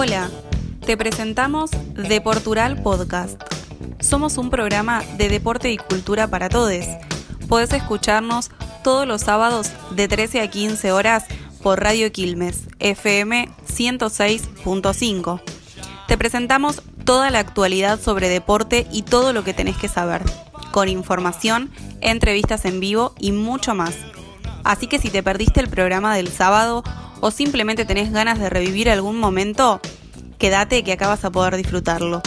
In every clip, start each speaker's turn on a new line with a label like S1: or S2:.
S1: Hola, te presentamos Deportural Podcast. Somos un programa de deporte y cultura para todos. Podés escucharnos todos los sábados de 13 a 15 horas por Radio Quilmes, FM 106.5. Te presentamos toda la actualidad sobre deporte y todo lo que tenés que saber, con información, entrevistas en vivo y mucho más. Así que si te perdiste el programa del sábado o simplemente tenés ganas de revivir algún momento, quédate que acá vas a poder disfrutarlo.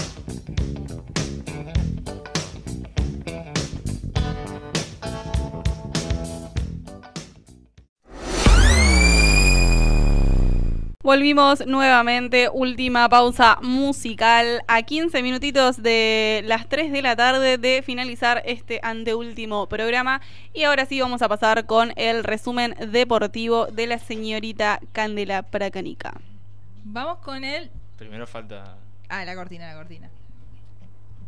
S1: Volvimos nuevamente, última pausa musical a 15 minutitos de las 3 de la tarde de finalizar este anteúltimo programa y ahora sí vamos a pasar con el resumen deportivo de la señorita Candela Pracanica.
S2: Vamos con el...
S3: Primero falta.
S2: Ah, la cortina, la cortina.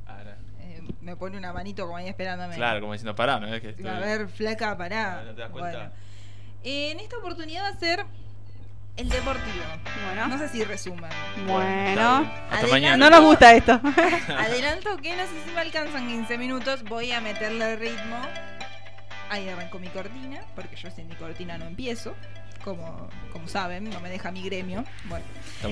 S3: Ahora.
S2: Eh, me pone una manito como ahí esperándome.
S3: Claro, como diciendo, pará, ¿no? Es que estoy-
S2: A ver, flaca, pará.
S3: Ah, ¿no te das cuenta?
S2: Bueno. Eh, en esta oportunidad va a ser el deportivo.
S1: Bueno.
S2: No sé si resumen.
S1: Bueno,
S3: Hasta mañana.
S1: no nos gusta esto.
S2: Adelanto que no sé si me alcanzan 15 minutos. Voy a meterle ritmo. Ahí arrancó mi cortina, porque yo sin mi cortina no empiezo. Como, como saben, no me deja mi gremio. Bueno.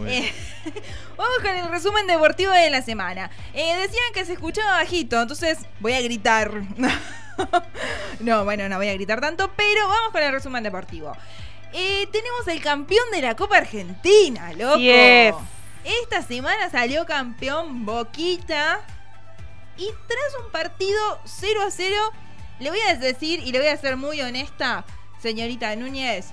S2: Eh, vamos con el resumen deportivo de la semana. Eh, decían que se escuchaba bajito, entonces voy a gritar. no, bueno, no voy a gritar tanto, pero vamos con el resumen deportivo. Eh, tenemos el campeón de la Copa Argentina, loco.
S1: Yes.
S2: Esta semana salió campeón Boquita. Y tras un partido 0 a 0, le voy a decir y le voy a ser muy honesta, señorita Núñez,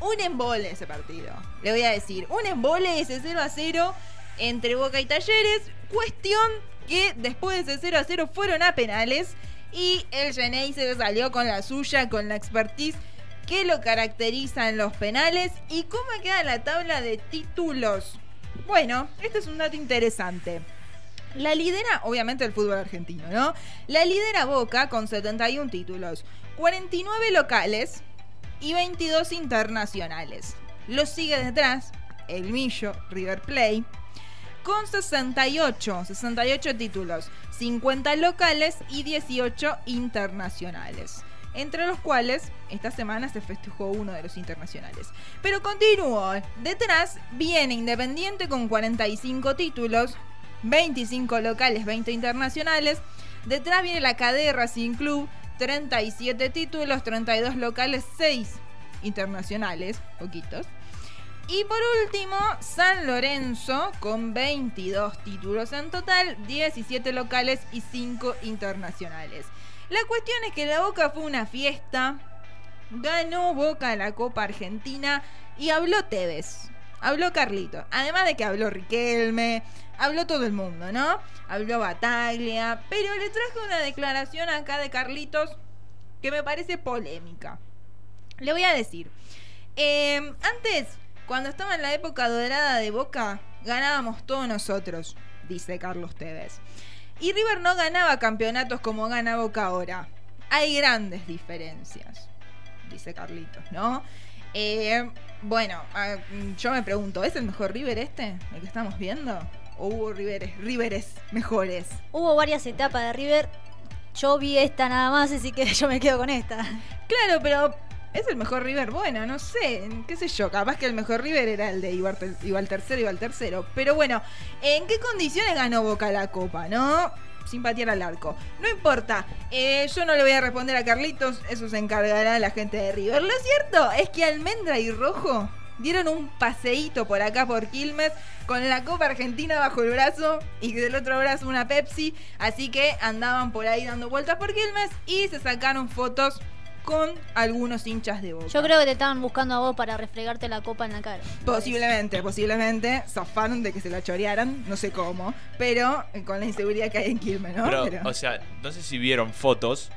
S2: un embole ese partido. Le voy a decir, un embole ese 0 a 0 entre Boca y Talleres. Cuestión que después de ese 0 a 0 fueron a penales y el Genei se salió con la suya, con la expertise que lo caracteriza en los penales y cómo queda la tabla de títulos. Bueno, este es un dato interesante. La lidera, obviamente, el fútbol argentino, ¿no? La lidera Boca con 71 títulos, 49 locales y 22 internacionales. Lo sigue detrás el Millo River Plate con 68, 68 títulos, 50 locales y 18 internacionales. Entre los cuales esta semana se festejó uno de los internacionales. Pero continúo. Detrás viene Independiente con 45 títulos, 25 locales, 20 internacionales. Detrás viene la KD Racing Club, 37 títulos, 32 locales, 6 internacionales, poquitos. Y por último, San Lorenzo con 22 títulos en total, 17 locales y 5 internacionales. La cuestión es que la Boca fue una fiesta, ganó Boca la Copa Argentina y habló Tevez, habló Carlito, además de que habló Riquelme, habló todo el mundo, ¿no? Habló Bataglia, pero le traje una declaración acá de Carlitos que me parece polémica. Le voy a decir, eh, antes, cuando estaba en la época dorada de Boca, ganábamos todos nosotros, dice Carlos Tevez. Y River no ganaba campeonatos como gana Boca ahora. Hay grandes diferencias, dice Carlitos, ¿no? Eh, bueno, yo me pregunto, ¿es el mejor River este, el que estamos viendo? ¿O hubo Riveres, Riveres mejores?
S4: Hubo varias etapas de River. Yo vi esta nada más, así que yo me quedo con esta.
S2: Claro, pero es el mejor River. Bueno, no sé, qué sé yo. Capaz que el mejor River era el de iba al, tercero, iba tercero. Pero bueno, ¿en qué condiciones ganó Boca la copa, no? Sin al arco. No importa. eh, yo no le voy a responder a Carlitos. Eso se encargará la gente de River. Lo cierto es que Almendra y Rojo dieron un paseíto por acá por Quilmes con la Copa Argentina bajo el brazo y del otro brazo una Pepsi. Así que andaban por ahí dando vueltas por Quilmes y se sacaron fotos con algunos hinchas de Boca.
S4: Yo creo que te estaban buscando a vos para refregarte la copa en la cara.
S2: Posiblemente, posiblemente zafaron de que se la chorearan, no sé cómo, pero eh, con la inseguridad que hay en Quilmes, ¿no?
S3: Pero,
S2: Pero-
S3: o sea, no sé si vieron fotos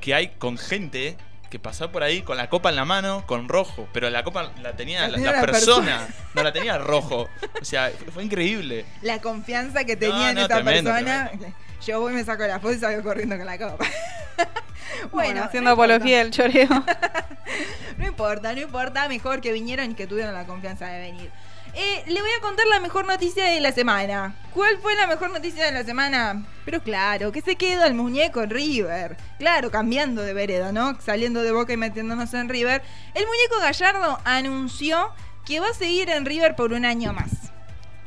S3: que hay con gente que pasó por ahí con la copa en la mano, con rojo, pero la copa la tenía
S2: La
S3: la,
S2: tenía
S3: la
S2: la
S3: persona, no la tenía rojo. O sea, fue, fue increíble.
S2: la confianza que tenía
S3: No,
S2: en
S3: no,
S2: esta
S3: tremendo,
S2: persona. Yo voy, me saco la foto y salgo corriendo con la copa.
S1: Bueno,
S2: no
S1: haciendo apología del choreo.
S2: No importa, no importa. Mejor que vinieron y que tuvieron la confianza de venir. Eh, le voy a contar la mejor noticia de la semana. ¿Cuál fue la mejor noticia de la semana? Pero claro, que se quedó el muñeco en River. Claro, cambiando de vereda, ¿no? Saliendo de Boca y metiéndonos en River. El muñeco Gallardo anunció que va a seguir en River por un año más.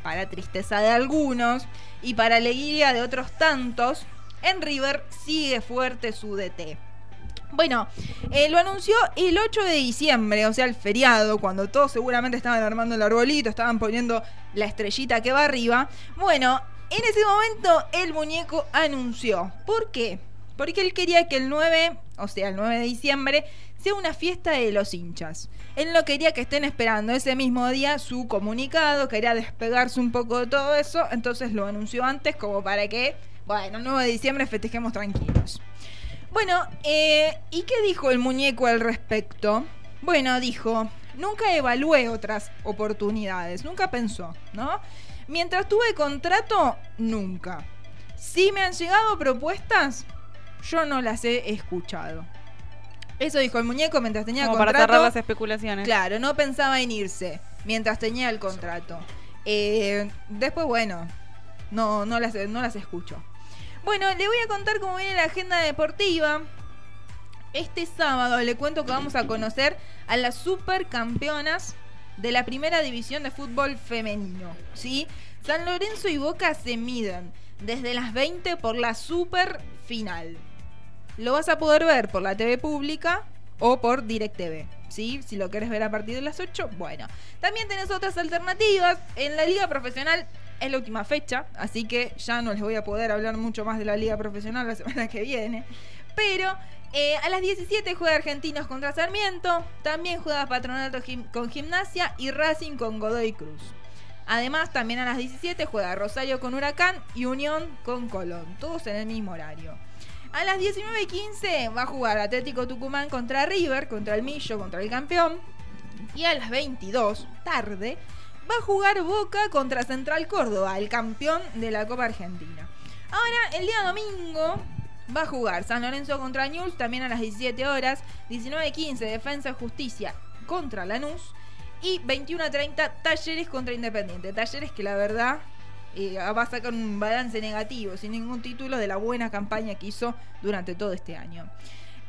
S2: Para tristeza de algunos y para alegría de otros tantos, en River sigue fuerte su DT. Bueno, eh, lo anunció el 8 de diciembre, o sea, el feriado, cuando todos seguramente estaban armando el arbolito, estaban poniendo la estrellita que va arriba. Bueno, en ese momento el muñeco anunció. ¿Por qué? Porque él quería que el 9, o sea, el 9 de diciembre, sea una fiesta de los hinchas. Él no quería que estén esperando ese mismo día su comunicado, quería despegarse un poco de todo eso, entonces lo anunció antes como para que, bueno, el 9 de diciembre festejemos tranquilos. Bueno, eh, ¿y qué dijo el muñeco al respecto? Bueno, dijo, nunca evalué otras oportunidades, nunca pensó, ¿no? Mientras tuve contrato, nunca. Si me han llegado propuestas, yo no las he escuchado. Eso dijo el muñeco mientras tenía
S1: Como
S2: contrato.
S1: para cerrar las especulaciones.
S2: Claro, no pensaba en irse mientras tenía el contrato. Eh, después, bueno, no, no, las, no las escucho. Bueno, le voy a contar cómo viene la agenda deportiva. Este sábado le cuento que vamos a conocer a las supercampeonas de la primera división de fútbol femenino. ¿sí? San Lorenzo y Boca se miden desde las 20 por la super final. Lo vas a poder ver por la TV pública o por DirecTV. ¿sí? Si lo querés ver a partir de las 8, bueno. También tenés otras alternativas. En la liga profesional es la última fecha, así que ya no les voy a poder hablar mucho más de la liga profesional la semana que viene. Pero eh, a las 17 juega Argentinos contra Sarmiento, también juega Patronato con Gimnasia y Racing con Godoy Cruz. Además, también a las 17 juega Rosario con Huracán y Unión con Colón, todos en el mismo horario. A las 19.15 va a jugar Atlético Tucumán contra River, contra el Millo, contra el campeón. Y a las 22, tarde, va a jugar Boca contra Central Córdoba, el campeón de la Copa Argentina. Ahora, el día domingo va a jugar San Lorenzo contra News, también a las 17 horas. 19.15, Defensa Justicia contra Lanús. Y 21.30, Talleres contra Independiente. Talleres que la verdad va a sacar un balance negativo, sin ningún título, de la buena campaña que hizo durante todo este año.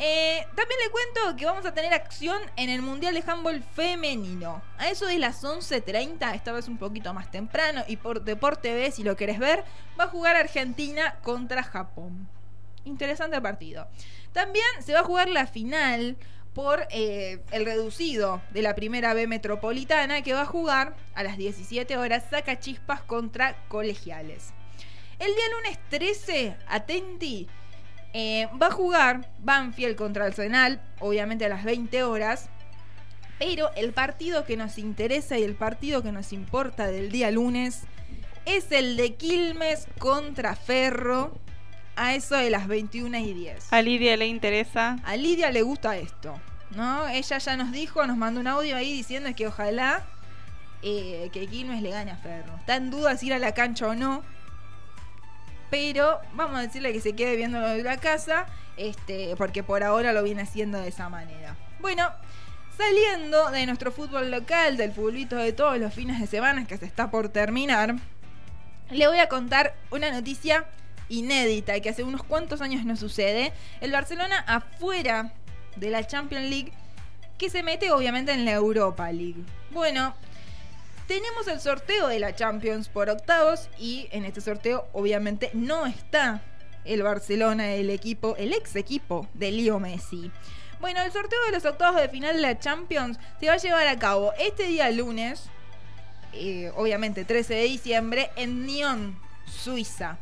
S2: Eh, también le cuento que vamos a tener acción en el Mundial de Handball Femenino. A eso de las 11.30, esta vez un poquito más temprano, y por Deporte TV, si lo querés ver, va a jugar Argentina contra Japón. Interesante partido. También se va a jugar la final por eh, el reducido de la primera B metropolitana que va a jugar a las 17 horas saca chispas contra colegiales. El día lunes 13, atenti, eh, va a jugar Banfield contra Arsenal, obviamente a las 20 horas. Pero el partido que nos interesa y el partido que nos importa del día lunes es el de Quilmes contra Ferro a eso de las 21 y 10.
S1: A Lidia le interesa.
S2: A Lidia le gusta esto, ¿no? Ella ya nos dijo, nos mandó un audio ahí diciendo que ojalá eh, que Quilmes le gane a Ferro. Está en duda si ir a la cancha o no. Pero vamos a decirle que se quede viendo lo de la casa, este, porque por ahora lo viene haciendo de esa manera. Bueno, saliendo de nuestro fútbol local, del futbolito de todos los fines de semana que se está por terminar, le voy a contar una noticia inédita que hace unos cuantos años no sucede. El Barcelona afuera de la Champions League que se mete obviamente en la Europa League. Bueno, tenemos el sorteo de la Champions por octavos y en este sorteo obviamente no está el Barcelona, el equipo, el ex equipo de Leo Messi. Bueno, el sorteo de los octavos de final de la Champions se va a llevar a cabo este día lunes, eh, obviamente 13 de diciembre, en Nyon, Suiza,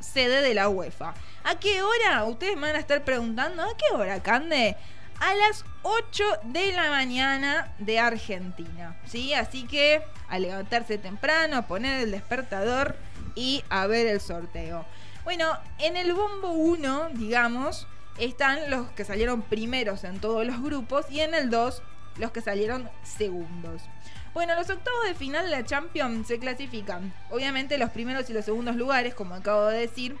S2: sede de la UEFA. ¿A qué hora? Ustedes me van a estar preguntando, ¿a qué hora, Cande? A las 8 de la mañana de Argentina, ¿sí? Así que a levantarse temprano, a poner el despertador y a ver el sorteo. Bueno, en el bombo 1, digamos, están los que salieron primeros en todos los grupos y en el 2 los que salieron segundos. Bueno, los octavos de final de la Champions se clasifican. Obviamente los primeros y los segundos lugares, como acabo de decir,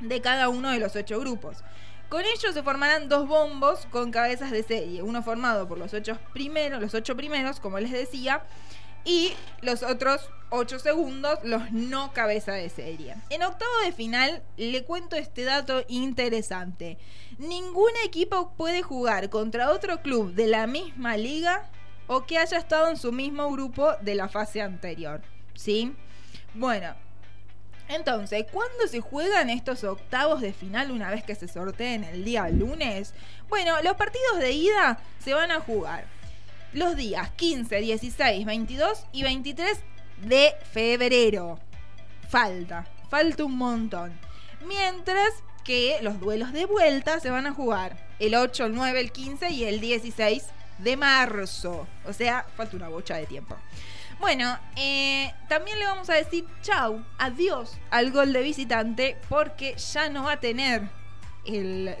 S2: de cada uno de los ocho grupos. Con ellos se formarán dos bombos con cabezas de serie, uno formado por los ocho primeros, los ocho primeros, como les decía, Y los otros 8 segundos, los no cabeza de serie. En octavo de final, le cuento este dato interesante. Ningún equipo puede jugar contra otro club de la misma liga o que haya estado en su mismo grupo de la fase anterior. ¿Sí? Bueno, entonces, ¿cuándo se juegan estos octavos de final una vez que se sorteen el día lunes? Bueno, los partidos de ida se van a jugar los días 15, 16, 22 y 23 de febrero. Falta, falta un montón. Mientras que los duelos de vuelta se van a jugar el 8, el 9, el 15 y el 16 de marzo. O sea, falta una bocha de tiempo. Bueno, eh, también le vamos a decir chau, adiós al gol de visitante porque ya no va a tener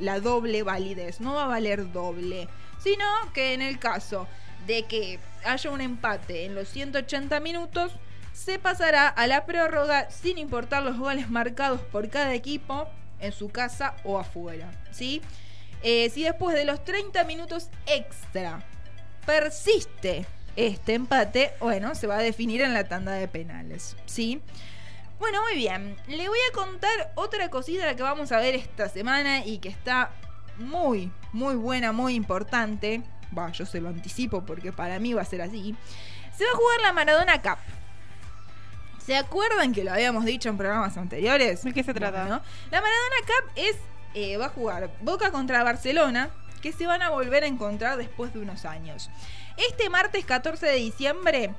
S2: la doble validez, no va a valer doble, sino que en el caso de que haya un empate en los 180 minutos, se pasará a la prórroga sin importar los goles marcados por cada equipo en su casa o afuera, ¿sí? Eh, si después de los 30 minutos extra persiste este empate, bueno, se va a definir en la tanda de penales, ¿sí? Bueno, muy bien. Le voy a contar otra cosita que vamos a ver esta semana y que está muy, muy buena, muy importante. Va, yo se lo anticipo porque para mí va a ser así. Se va a jugar la Maradona Cup. ¿Se acuerdan que lo habíamos dicho en programas anteriores?
S1: ¿De qué se trata?
S2: Bueno, la Maradona Cup es, eh, va a jugar Boca contra Barcelona, que se van a volver a encontrar después de unos años. Este martes 14 de diciembre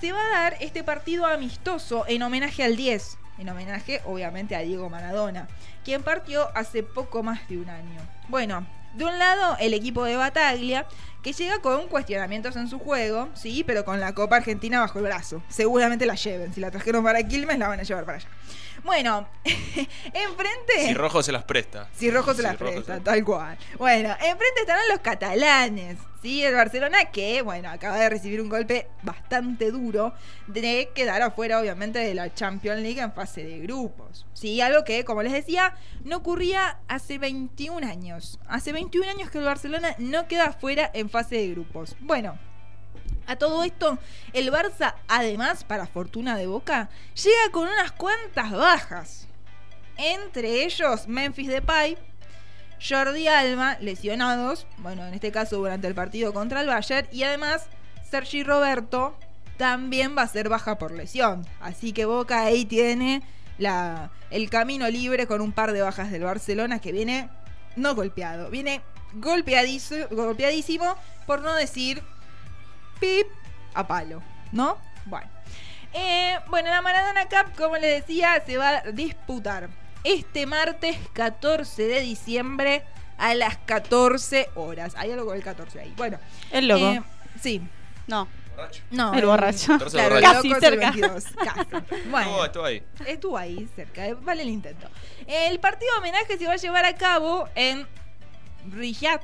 S2: se va a dar este partido amistoso en homenaje al 10. En homenaje, obviamente, a Diego Maradona, quien partió hace poco más de un año. Bueno, de un lado, el equipo de Bataglia, que llega con cuestionamientos en su juego, sí, pero con la Copa Argentina bajo el brazo. Seguramente la lleven. Si la trajeron para Quilmes, la van a llevar para allá. Bueno, enfrente.
S3: Si Rojo se las presta.
S2: Si rojo se las presta,
S3: se-
S2: tal cual. Bueno, enfrente estarán los catalanes. Sí, el Barcelona que, bueno, acaba de recibir un golpe bastante duro de quedar afuera, obviamente, de la Champions League en fase de grupos. Sí, algo que, como les decía, no ocurría hace 21 años. Hace 21 años que el Barcelona no queda afuera en fase de grupos. Bueno, a todo esto, el Barça, además, para fortuna de Boca, llega con unas cuantas bajas. Entre ellos, Memphis Depay, Jordi Alba, lesionados, bueno, en este caso durante el partido contra el Bayern, y además Sergi Roberto también va a ser baja por lesión. Así que Boca ahí tiene la, el camino libre con un par de bajas del Barcelona que viene no golpeado, viene golpeadizo- golpeadísimo, por no decir pip a palo, ¿no? Bueno. Eh, bueno, la Maradona Cup, como les decía, se va a disputar este martes 14 de diciembre a las 14 horas. Hay algo con el 14 ahí. Bueno.
S1: El loco.
S2: eh, sí.
S1: no.
S3: Borracho.
S2: No.
S1: El borracho.
S3: 14
S2: Claro, el
S3: borracho.
S1: Casi
S2: el
S1: cerca.
S2: 22, casi. Bueno.
S3: No, estuvo ahí.
S2: Estuvo ahí cerca, eh, vale el intento. El partido de homenaje se va a llevar a cabo en Riyadh,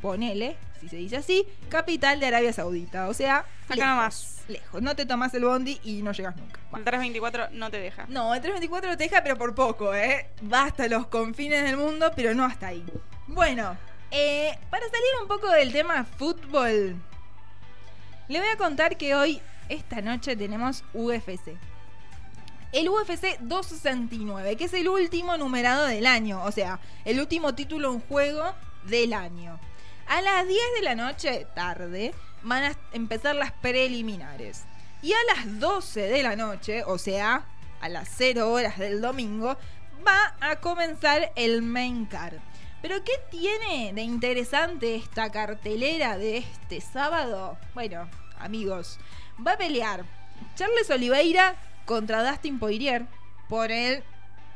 S2: ponele, si se dice así, capital de Arabia Saudita. O sea,
S1: Acá
S2: lejos,
S1: nomás.
S2: Lejos. No te tomas el bondi y no llegas nunca.
S1: El 324 no te deja.
S2: No, el 324 te deja, pero por poco, ¿eh? Va hasta los confines del mundo, pero no hasta ahí. Bueno, eh, para salir un poco del tema fútbol, le voy a contar que hoy, esta noche, tenemos UFC. El UFC 269, que es el último numerado del año, o sea, el último título en juego del año. A las 10 de la noche, tarde, van a empezar las preliminares. Y a las 12 de la noche, o sea, a las 0 horas del domingo, va a comenzar el main card. Pero ¿qué tiene de interesante esta cartelera de este sábado? Bueno, amigos, va a pelear Charles Oliveira contra Dustin Poirier por el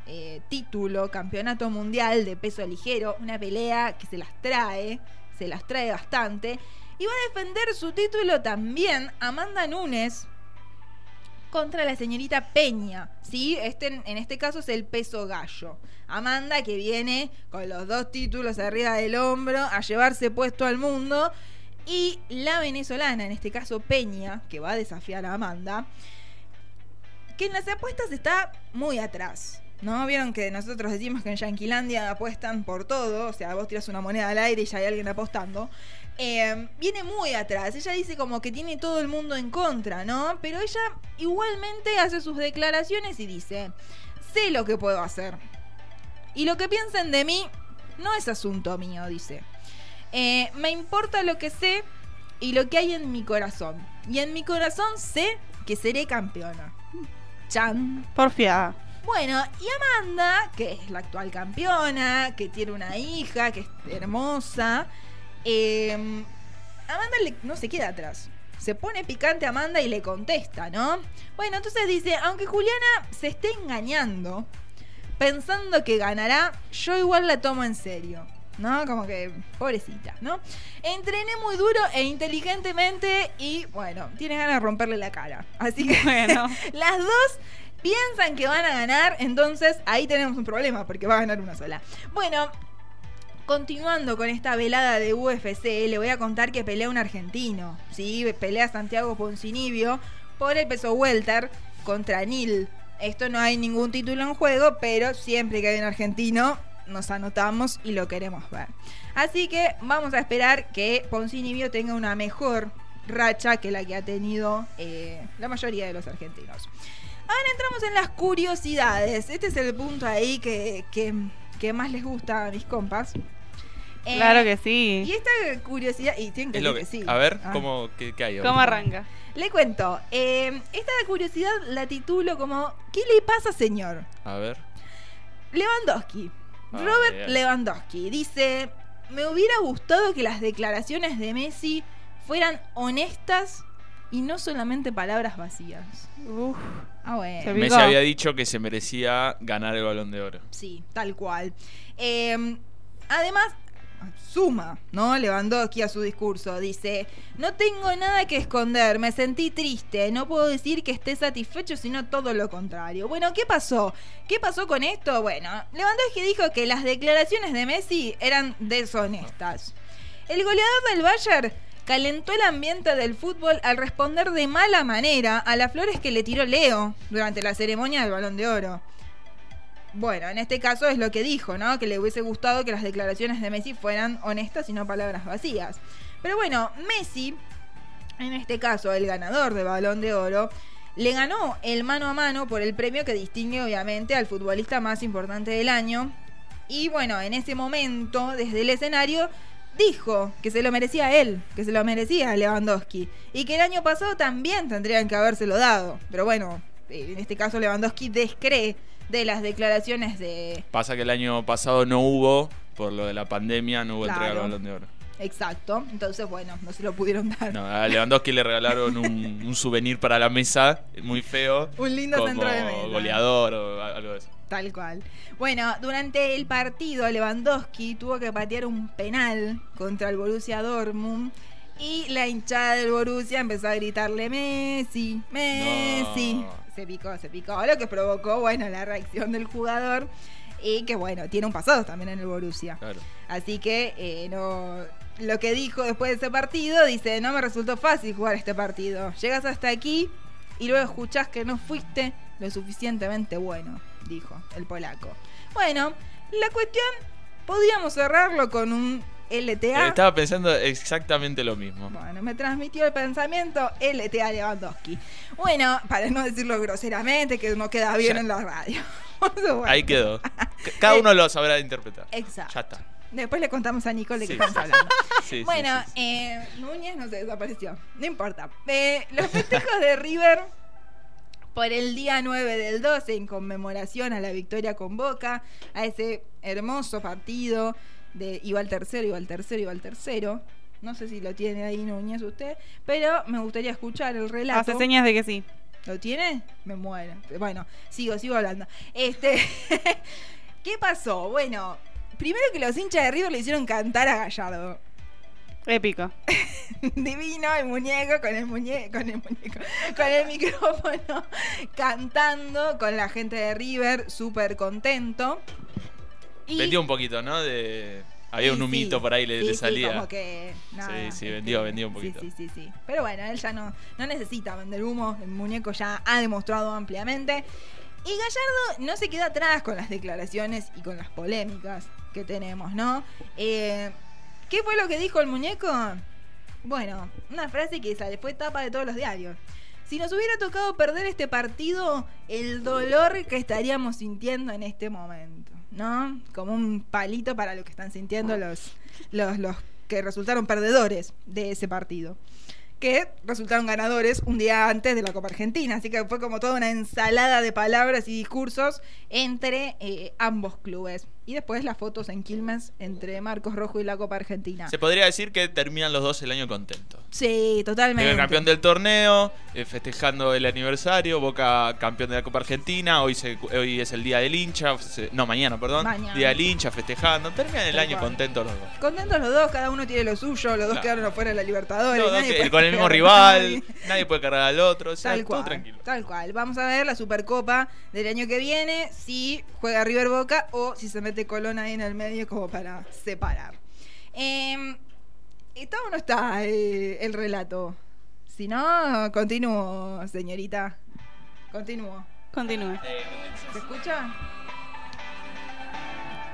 S2: eh, título campeonato mundial de peso ligero, una pelea que se las trae, se las trae bastante. Y va a defender su título también Amanda Nunes contra la señorita Peña, ¿sí? Este, en- este caso es el peso gallo. Amanda que viene con los dos títulos arriba del hombro a llevarse puesto al mundo. Y la venezolana, en este caso Peña, que va a desafiar a Amanda, que en las apuestas está muy atrás. ¿No? Vieron que nosotros decimos que en Yanquilandia apuestan por todo, o sea, vos tiras una moneda al aire y ya hay alguien apostando. Eh, viene muy atrás, ella dice como que tiene todo el mundo en contra, ¿no? Pero ella igualmente hace sus declaraciones y dice, sé lo que puedo hacer. Y lo que piensen de mí no es asunto mío, dice. Eh, me importa lo que sé y lo que hay en mi corazón. Y en mi corazón sé que seré campeona. Chan.
S1: Porfiada.
S2: Bueno, y Amanda, que es la actual campeona, que tiene una hija, que es hermosa, eh, Amanda le- no se queda atrás. Se pone picante a Amanda y le contesta, ¿no? Bueno, entonces dice, aunque Juliana se esté engañando, pensando que ganará, yo igual la tomo en serio. ¿No? Como que, pobrecita, ¿no? Entrené muy duro e inteligentemente y, bueno, tiene ganas de romperle la cara. Así que,
S1: Bueno.
S2: las dos piensan que van a ganar, entonces ahí tenemos un problema porque va a ganar una sola. Bueno, continuando con esta velada de UFC, le voy a contar que pelea un argentino, ¿sí? Pelea Santiago Poncinibio por el peso welter contra Nil. Esto no hay ningún título en juego, pero siempre que hay un argentino nos anotamos y lo queremos ver. Así que vamos a esperar que Poncinibio tenga una mejor racha que la que ha tenido eh, la mayoría de los argentinos. Ahora entramos en las curiosidades. Este es el punto ahí que, que- que más les gusta a mis compas. Eh,
S1: Claro que
S2: Y
S1: sí.
S2: esta curiosidad, y tienen que
S3: Es lo
S2: decir
S3: que-
S2: que sí.
S3: A ver,
S2: Ah.
S3: ¿cómo, qué, qué hay?
S1: ¿Cómo arranca?
S2: Le cuento, eh, esta curiosidad la titulo como ¿Qué le pasa, señor?
S3: A ver.
S2: Lewandowski.
S3: Ah,
S2: Robert. Lewandowski dice, me hubiera gustado que las declaraciones de Messi fueran honestas y no solamente palabras vacías.
S1: Uf.
S2: Ah, bueno.
S1: Se
S3: Messi había dicho que se merecía ganar el balón de oro.
S2: Sí, tal cual. Eh, además, suma, ¿no? Lewandowski a su discurso. Dice, no tengo nada que esconder, me sentí triste, no puedo decir que esté satisfecho, sino todo lo contrario. Bueno, ¿qué pasó? ¿Qué pasó con esto? Bueno, Lewandowski dijo que las declaraciones de Messi eran deshonestas. El goleador del Bayern calentó el ambiente del fútbol al responder de mala manera a las flores que le tiró Leo durante la ceremonia del Balón de Oro. Bueno, en este caso es lo que dijo, ¿no? Que le hubiese gustado que las declaraciones de Messi fueran honestas y no palabras vacías. Pero bueno, Messi, en este caso el ganador de Balón de Oro, le ganó el mano a mano por el premio que distingue obviamente al futbolista más importante del año. Y bueno, en ese momento, desde el escenario, dijo que se lo merecía él, que se lo merecía Lewandowski. Y que el año pasado también tendrían que habérselo dado. Pero bueno, eh, en este caso Lewandowski descree de las declaraciones de...
S3: Pasa que el año pasado no hubo, por lo de la pandemia, no hubo
S2: Claro.
S3: entrega del balón de oro.
S2: Exacto. Entonces, bueno, no se lo pudieron dar.
S3: No, a Lewandowski le regalaron un, un souvenir para la mesa, muy feo.
S2: Un lindo
S3: como
S2: centro de mesa.
S3: goleador o algo de eso.
S2: Tal cual. Bueno, durante el partido Lewandowski tuvo que patear un penal contra el Borussia Dortmund y la hinchada del Borussia empezó a gritarle Messi, Messi.
S3: No.
S2: Se picó, se picó, lo que provocó, bueno, la reacción del jugador y que, bueno, tiene un pasado también en el Borussia.
S3: Claro.
S2: Así que eh, no. Lo que dijo después de ese partido, dice, no me resultó fácil jugar este partido. Llegas hasta aquí y luego escuchás que no fuiste lo suficientemente bueno, dijo el polaco. Bueno, la cuestión, podríamos cerrarlo con un LTA.
S3: Eh, Estaba pensando exactamente lo mismo.
S2: Bueno, me transmitió el pensamiento LTA Lewandowski. Bueno, para no decirlo groseramente, que no queda bien
S3: Ya.
S2: en la radio. Bueno,
S3: Ahí quedó. Cada uno lo sabrá interpretar.
S2: Exacto.
S3: Ya está.
S2: Después le contamos a Nicole de qué
S3: Sí.
S2: estamos hablando.
S3: Sí,
S2: bueno,
S3: sí.
S2: eh, Núñez no se desapareció. No importa. Eh, los festejos de River por el día 9 del 12 en conmemoración a la victoria con Boca, a ese hermoso partido de iba al tercero, iba al tercero, iba al tercero. No sé si lo tiene ahí Núñez usted, pero me gustaría escuchar el relato.
S1: Hace señas de que sí.
S2: ¿Lo tiene? Me muero. Bueno, sigo, sigo hablando. Este, ¿qué pasó? Bueno, primero que los hinchas de River le hicieron cantar a Gallardo.
S1: Épico.
S2: Divino el muñeco con el muñeco, con el muñeco, con el micrófono cantando con la gente de River, súper contento. Y-
S3: Vendió un poquito, ¿no? De... Había
S2: Sí,
S3: un humito
S2: sí.
S3: por ahí, le,
S2: Sí,
S3: le
S2: sí,
S3: salía.
S2: como que, nada,
S3: Sí, sí,
S2: este,
S3: vendió, vendió un
S2: sí,
S3: poquito.
S2: Sí, sí, sí. Pero bueno, él ya no, no necesita vender humo. El muñeco ya ha demostrado ampliamente. Y Gallardo no se queda atrás con las declaraciones y con las polémicas que tenemos, ¿no? Eh, ¿Qué fue lo que dijo el muñeco? Bueno, una frase que sale, fue tapa de todos los diarios. Si nos hubiera tocado perder este partido, el dolor que estaríamos sintiendo en este momento, ¿no? Como un palito para lo que están sintiendo los, los, los que resultaron perdedores de ese partido que resultaron ganadores un día antes de la Copa Argentina. Así que fue como toda una ensalada de palabras y discursos entre eh, ambos clubes. Y después las fotos en Quilmes entre Marcos Rojo y la Copa Argentina.
S3: Se podría decir que terminan los dos el año contentos.
S2: Sí, totalmente.
S3: Campeón del torneo, eh, festejando el aniversario, Boca campeón de la Copa Argentina, hoy, se- hoy es el día del hincha, no, mañana, perdón,
S2: Mañana.
S3: día del hincha, festejando, terminan el año contentos los dos.
S2: Contentos los dos, cada uno tiene lo suyo, los dos
S3: Claro.
S2: quedaron afuera de la Libertadores.
S3: Los dos
S2: nadie
S3: que-
S2: puede
S3: con el mismo rival,
S2: nadie.
S3: puede cargar al otro, o sea,
S2: Tal
S3: todo
S2: cual,
S3: tranquilo.
S2: tal cual. Vamos a ver la Supercopa del año que viene, si juega River Boca o si se mete Colón ahí en el medio como para separar. Eh, ¿Está o no está eh, el relato? Si no, continúo, señorita. Continúo.
S1: Continúe.
S2: ¿Se escucha?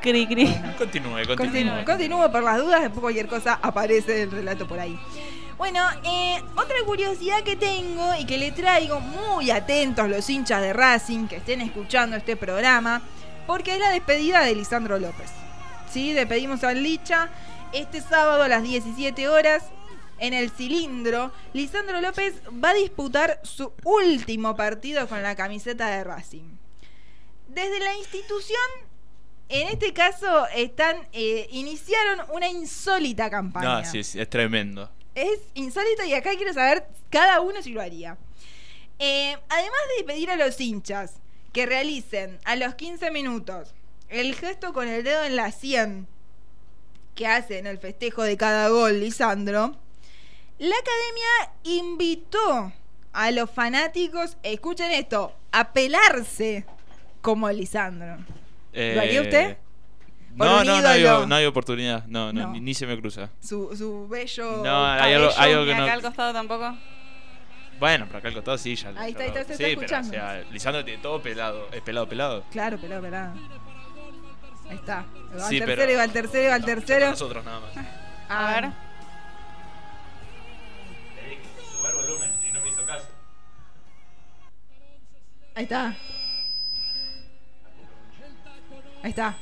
S1: Cri, cri.
S3: Continúe,
S2: Continúo,
S3: continúe.
S2: continúo por las dudas, después cualquier cosa aparece el relato por ahí. Bueno, eh, otra curiosidad que tengo y que le traigo muy atentos los hinchas de Racing que estén escuchando este programa, porque es la despedida de Lisandro López. ¿Sí? Despedimos al Licha este sábado a las 17 horas en el cilindro. Lisandro López va a disputar su último partido con la camiseta de Racing. Desde la institución en este caso están eh, iniciaron una insólita campaña.
S3: No, sí, sí, es tremendo.
S2: Es insólito y acá quiero saber cada uno si lo haría. Eh, además de pedir a los hinchas que realicen a los 15 minutos el gesto con el dedo en la 100 que hace en el festejo de cada gol Lisandro, la academia invitó a los fanáticos, escuchen esto, a pelarse como Lisandro. ¿Lo haría
S3: Eh,
S2: usted?
S3: No, no, no hay, no hay oportunidad. No, no,
S2: No.
S3: Ni, ni se me cruza.
S2: Su, su bello.
S3: No, hay algo- hay algo
S1: ¿Y
S3: que
S1: acá
S3: no-
S1: al costado tampoco?
S3: Bueno, pero acá el costado sí, ya.
S2: Ahí está, ahí está, se
S3: sí,
S2: está
S3: pero,
S2: escuchando.
S3: o sea, Lisandro tiene todo pelado. Es pelado, pelado.
S2: Claro, pelado, pelado. Ahí está. Va al tercero, va al tercero, va al
S3: No,
S2: tercero.
S3: Nosotros nada más.
S1: A ver.
S3: Sube el volumen y no me hizo caso.
S2: Ahí está. Ahí está.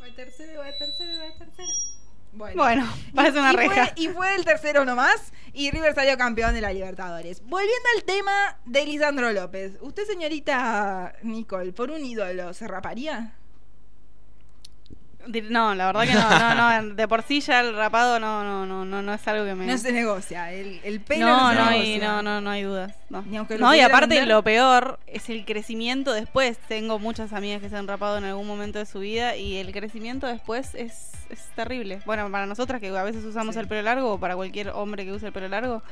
S2: Va al tercero, va al tercero, y va al tercero. Bueno.
S1: Bueno, parece una
S2: y
S1: reja.
S2: Fue, y fue el tercero nomás. Y River salió campeón de la Libertadores. Volviendo al tema de Lisandro López. ¿Usted, señorita Nicole, por un ídolo, se raparía?
S1: No, la verdad que no, no, no, de por sí ya el rapado no, no, no, no, no es algo que me...
S2: No se negocia. El, el pelo
S1: no,
S2: no, se
S1: no,
S2: negocia.
S1: no, no, no hay dudas. No,
S2: Ni aunque lo
S1: no y aparte
S2: vender.
S1: lo peor es el crecimiento después. Tengo muchas amigas que se han rapado en algún momento de su vida y el crecimiento después es, es terrible. Bueno, para nosotras que a veces usamos
S2: Sí.
S1: el pelo largo o para cualquier hombre que use el pelo largo,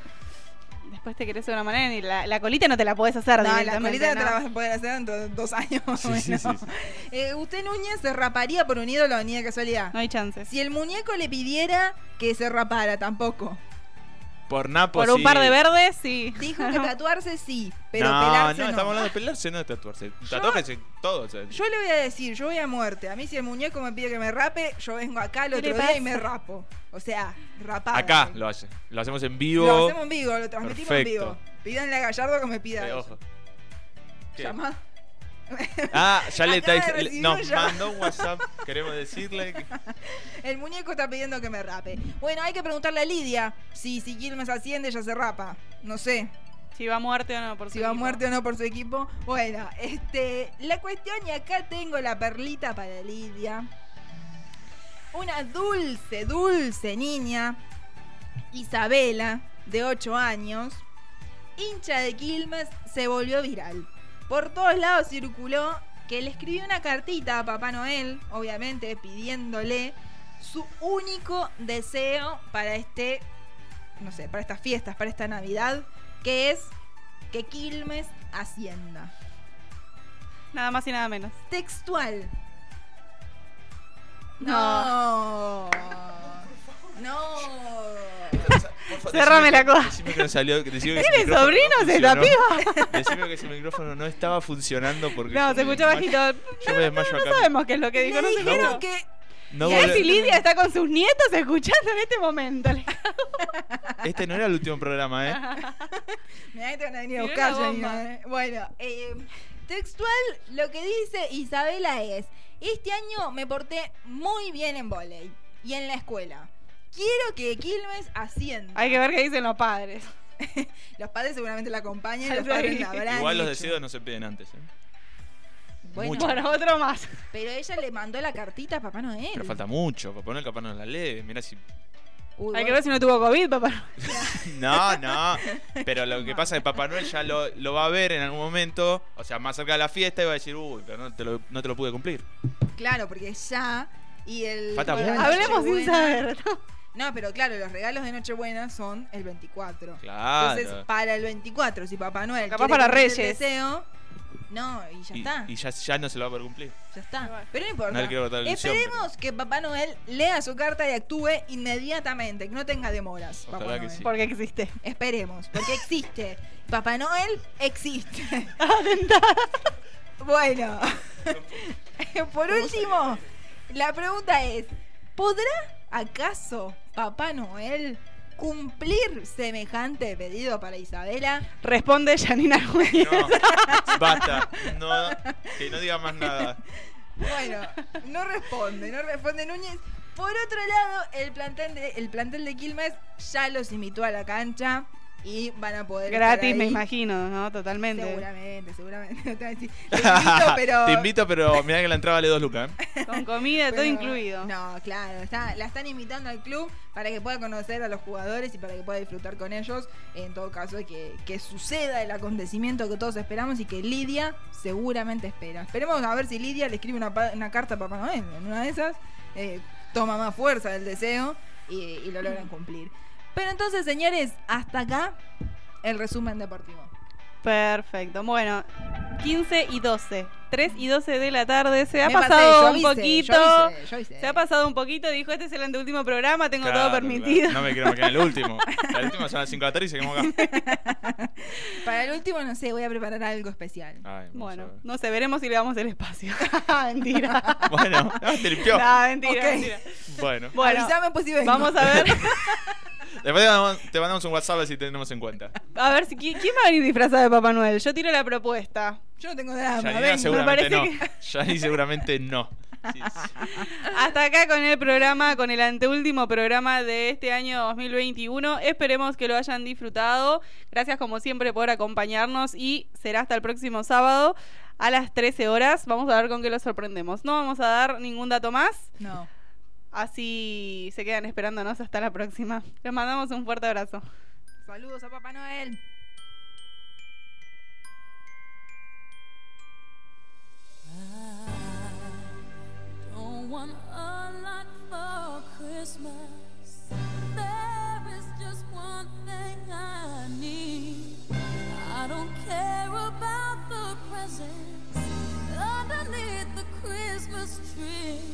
S1: después te crece de una manera y la, la colita no te la podés hacer
S2: No, la colita no te la vas a poder hacer en do- dos años.
S3: Sí, sí,
S2: bueno.
S3: sí, sí.
S2: Eh, ¿Usted, Núñez, se raparía por un ídolo ni de casualidad?
S1: No hay chances.
S2: Si el muñeco le pidiera que se rapara, tampoco.
S3: Por Napo
S1: Por un
S3: sí.
S1: par de verdes, sí.
S2: Dijo que tatuarse sí, pero
S3: no,
S2: pelarse
S3: no,
S2: no.
S3: estamos hablando de pelarse, no de tatuarse. Tatuajes todo. o sea,
S2: Yo le voy a decir, yo voy a muerte. A mí si el muñeco me pide que me rape, yo vengo acá el
S1: ¿Qué
S2: otro día y me rapo. O sea, rapado.
S3: acá lo hace. Lo hacemos en vivo.
S2: Lo hacemos en vivo, lo transmitimos en vivo. Pídanle a Gallardo que me pida eso.
S3: ojo. ¿Qué? Ah, ya le está
S2: recibir
S3: Nos mandó un WhatsApp. Queremos decirle que.
S2: El muñeco está pidiendo que me rape. Bueno, hay que preguntarle a Lidia si, si Quilmes asciende, ella se rapa. No sé
S1: Si va a muerte o no, por
S2: si
S1: su
S2: va a
S1: equipo.
S2: muerte o no por su equipo. Bueno, este, la cuestión, y acá tengo la perlita para Lidia. Una dulce, dulce niña, Isabela, de 8 años, hincha de Quilmes, se volvió viral. Por todos lados circuló que le escribió una cartita a Papá Noel, obviamente pidiéndole su único deseo para este, no sé, para estas fiestas, para esta Navidad, que es que Quilmes ascienda.
S1: Nada más y nada menos.
S2: Textual.
S1: No.
S2: No.
S1: Cerrame la cosa.
S3: Decime que no salió. Decime que ese
S1: ¿Tiene
S3: micrófono no
S1: sobrinos esta piba?
S3: Decime que ese micrófono no estaba funcionando porque.
S1: No, se escuchó bajito.
S3: Yo me desmayo
S1: No
S3: acá.
S1: sabemos qué es lo que dijo.
S2: Le
S1: No
S2: dijeron que
S3: No
S1: y a ver
S3: volve-
S1: si Lidia está con sus nietos escuchando en este momento.
S3: Este no era el último programa, ¿eh?
S2: Mirá que te van a venir a buscar, eh. Bueno, eh, textual lo que dice Isabela es: Este año me porté muy bien en volei y en la escuela. Quiero que Quilmes ascienda.
S1: Hay que ver qué dicen los padres.
S2: Los padres seguramente la acompañan,
S1: Ay,
S2: los padres la habrán
S3: Igual los
S2: hecho.
S3: deseos no se piden antes, ¿eh?
S2: Bueno.
S1: Bueno, otro más.
S2: pero ella le mandó la cartita a Papá Noel.
S3: Pero falta mucho. Papá Noel capaz no la lee. Mira si.
S2: Uy,
S1: Hay que ver si no tuvo COVID, papá.
S3: No, no. Pero lo que pasa es que Papá Noel ya lo, lo va a ver en algún momento. O sea, más cerca de la fiesta y va a decir, uy, pero no te lo, no te lo pude cumplir.
S2: Claro, porque ya. Y el.
S3: Falta
S2: bueno,
S3: mucho.
S1: Hablemos sin saber. ¿no?
S2: No, pero claro, los regalos de Nochebuena son el 24.
S3: Claro.
S2: Entonces, para el 24, si Papá Noel
S1: Capaz
S2: quiere
S1: para
S2: el
S1: Reyes.
S2: deseo, no, y ya
S3: y,
S2: está.
S3: y ya, ya no se lo va a poder cumplir.
S2: Ya está. Pero no importa.
S3: No quiero
S2: Esperemos que Papá Noel lea su carta y actúe inmediatamente, que no tenga demoras.
S3: Ojalá
S2: Papá
S3: que
S2: Noel.
S3: sí.
S1: Porque existe.
S2: Esperemos, porque existe. Papá Noel existe. Bueno, por último, la pregunta es, ¿podrá acaso Papá Noel cumplir semejante pedido para Isabela?
S1: Responde Janina Núñez.
S3: No, basta. No, que no diga más nada.
S2: Bueno, no responde, no responde Núñez. Por otro lado, el plantel de, el plantel de Quilmes ya los invitó a la cancha y van a poder.
S1: Gratis, me imagino, ¿no? Totalmente.
S2: Seguramente, seguramente. Te invito, pero.
S3: Te invito, pero mirá que la entrada vale dos lucas. ¿eh?
S1: Con comida, todo incluido.
S2: No, claro, está, la están invitando al club para que pueda conocer a los jugadores y para que pueda disfrutar con ellos. En todo caso, que, que suceda el acontecimiento que todos esperamos y que Lidia seguramente espera. Esperemos a ver si Lidia le escribe una, pa- una carta a Papá Noel. En una de esas, eh, toma más fuerza del deseo y, y lo logran cumplir. Pero entonces, señores, hasta acá el resumen deportivo.
S1: Perfecto. Bueno, 15 y 12. 3 y 12 de la tarde. Se ha
S2: Me pasé,
S1: pasado
S2: yo
S1: un
S2: avisé,
S1: poquito.
S2: yo avisé, yo avisé.
S1: Se ha pasado un poquito. Dijo, este es el anteúltimo programa, tengo
S3: Claro,
S1: todo
S3: claro.
S1: permitido.
S3: No me quiero quedar en el último. El último son las 5 de la tarde y seguimos acá.
S2: Para el último, no sé, voy a preparar algo especial.
S3: Ay,
S1: Bueno, no sé, veremos si le damos el espacio. mentira.
S3: Bueno, ah, te limpió.
S1: No, mentira,
S2: Ok.
S1: mentira.
S3: Bueno,
S1: Bueno,
S2: Avísame pues si vengo.
S1: vamos a ver.
S3: Después te mandamos, te mandamos un WhatsApp a ver si tenemos en cuenta.
S1: A ver, si, ¿quién va a venir disfrazado de Papá Noel? Yo tiro la propuesta.
S2: Yo no tengo
S3: Yanina
S2: vengo.
S3: seguramente
S1: me
S3: no. Yani seguramente no. Sí, sí.
S1: Hasta acá con el programa, con el anteúltimo programa de este año 2021. Esperemos que lo hayan disfrutado. Gracias como siempre por acompañarnos y será hasta el próximo sábado a las 13 horas. Vamos a ver con qué los sorprendemos. No vamos a dar ningún dato más,
S2: No.
S1: Así se quedan esperándonos hasta la próxima. Les mandamos un fuerte abrazo.
S2: Saludos a Papá Noel.
S5: Don't want a lot for Christmas. There is just one thing I need. I don't care about the presents underneath the Christmas tree.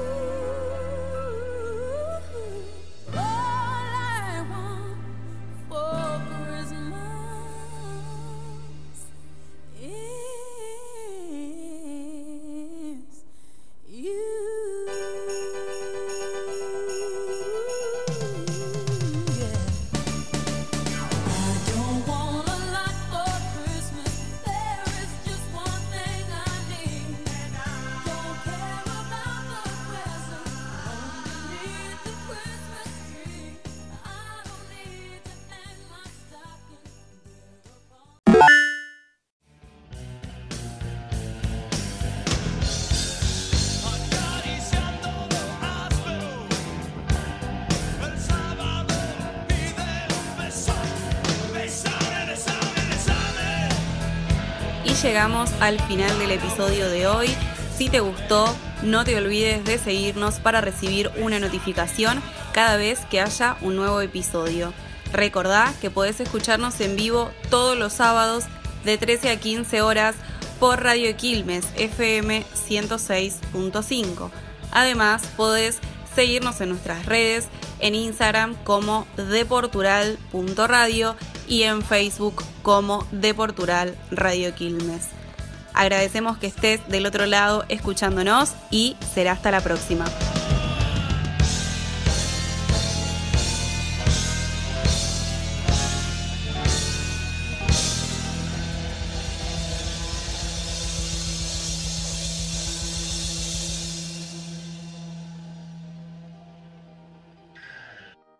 S1: Y llegamos al final del episodio de hoy. Si te gustó, no te olvides de seguirnos para recibir una notificación cada vez que haya un nuevo episodio.
S6: Recordá que podés escucharnos en vivo todos los sábados de 13 a 15 horas por Radio Quilmes FM 106.5. Además, podés seguirnos en nuestras redes, en Instagram como deportural.radio y en Facebook como Deportural Radio Quilmes. Agradecemos que estés del otro lado escuchándonos y será hasta la próxima.